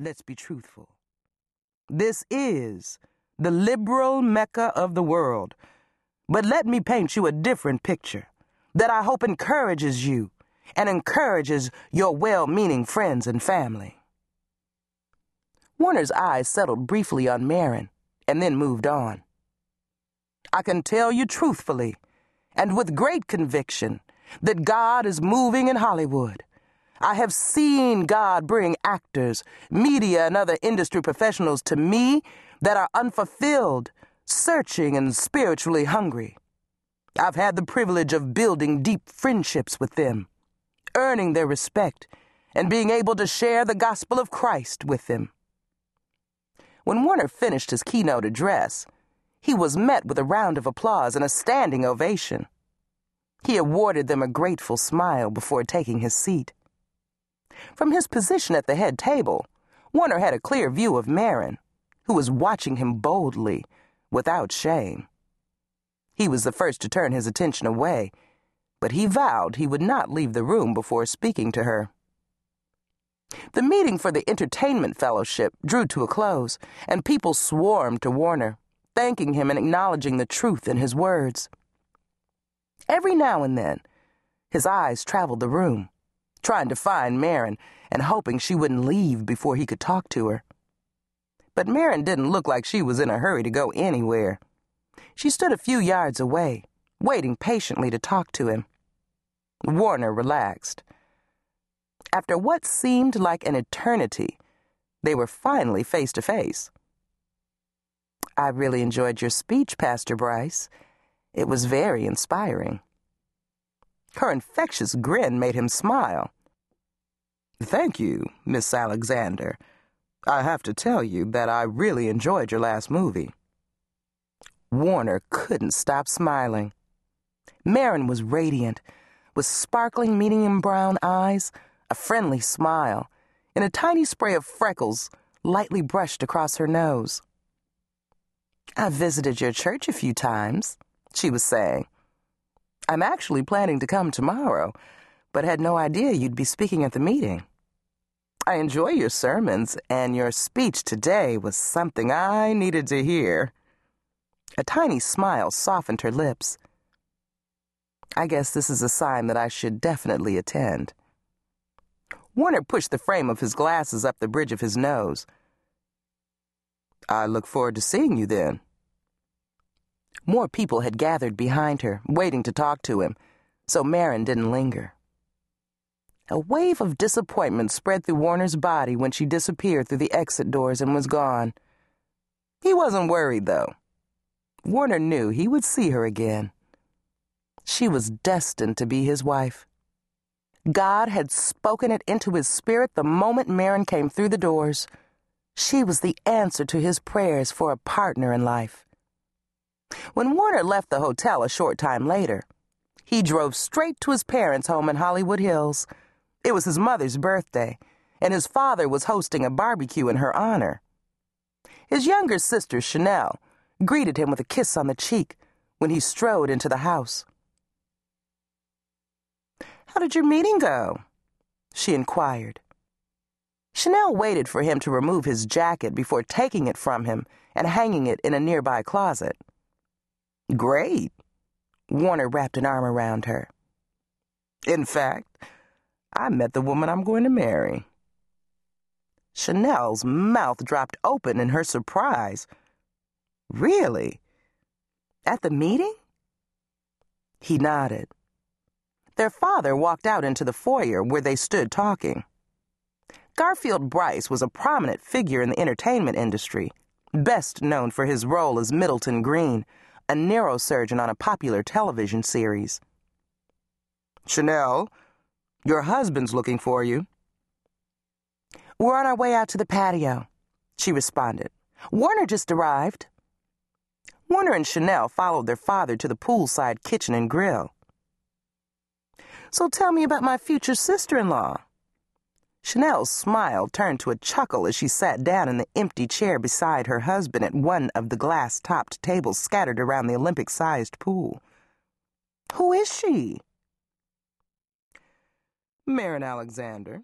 let's be truthful. This is the liberal mecca of the world. But let me paint you a different picture that I hope encourages you and encourages your well meaning friends and family. Warner's eyes settled briefly on Marin and then moved on. I can tell you truthfully and with great conviction that God is moving in Hollywood. I have seen God bring actors, media, and other industry professionals to me that are unfulfilled, searching, and spiritually hungry. I've had the privilege of building deep friendships with them, earning their respect, and being able to share the gospel of Christ with them. When Warner finished his keynote address, he was met with a round of applause and a standing ovation. He awarded them a grateful smile before taking his seat. From his position at the head table, Warner had a clear view of Marin, who was watching him boldly, without shame. He was the first to turn his attention away, but he vowed he would not leave the room before speaking to her. The meeting for the Entertainment Fellowship drew to a close, and people swarmed to Warner, thanking him and acknowledging the truth in his words. Every now and then, his eyes traveled the room, trying to find Marin and hoping she wouldn't leave before he could talk to her. But Marin didn't look like she was in a hurry to go anywhere. She stood a few yards away, waiting patiently to talk to him. Warner relaxed. After what seemed like an eternity, they were finally face to face. I really enjoyed your speech, Pastor Bryce. It was very inspiring. Her infectious grin made him smile. Thank you, Miss Alexander. I have to tell you that I really enjoyed your last movie. Warner couldn't stop smiling. Marin was radiant, with sparkling medium brown eyes a friendly smile, and a tiny spray of freckles lightly brushed across her nose. I've visited your church a few times, she was saying. I'm actually planning to come tomorrow, but had no idea you'd be speaking at the meeting. I enjoy your sermons, and your speech today was something I needed to hear. A tiny smile softened her lips. I guess this is a sign that I should definitely attend. Warner pushed the frame of his glasses up the bridge of his nose. I look forward to seeing you then. More people had gathered behind her, waiting to talk to him, so Marin didn't linger. A wave of disappointment spread through Warner's body when she disappeared through the exit doors and was gone. He wasn't worried, though. Warner knew he would see her again. She was destined to be his wife. God had spoken it into his spirit the moment Marin came through the doors. She was the answer to his prayers for a partner in life. When Warner left the hotel a short time later, he drove straight to his parents' home in Hollywood Hills. It was his mother's birthday, and his father was hosting a barbecue in her honor. His younger sister, Chanel, greeted him with a kiss on the cheek when he strode into the house. How did your meeting go? She inquired. Chanel waited for him to remove his jacket before taking it from him and hanging it in a nearby closet. Great. Warner wrapped an arm around her. In fact, I met the woman I'm going to marry. Chanel's mouth dropped open in her surprise. Really? At the meeting? He nodded. Their father walked out into the foyer where they stood talking. Garfield Bryce was a prominent figure in the entertainment industry, best known for his role as Middleton Green, a neurosurgeon on a popular television series. Chanel, your husband's looking for you. We're on our way out to the patio, she responded. Warner just arrived. Warner and Chanel followed their father to the poolside kitchen and grill. So tell me about my future sister in law. Chanel's smile turned to a chuckle as she sat down in the empty chair beside her husband at one of the glass topped tables scattered around the Olympic sized pool. Who is she? Marin Alexander.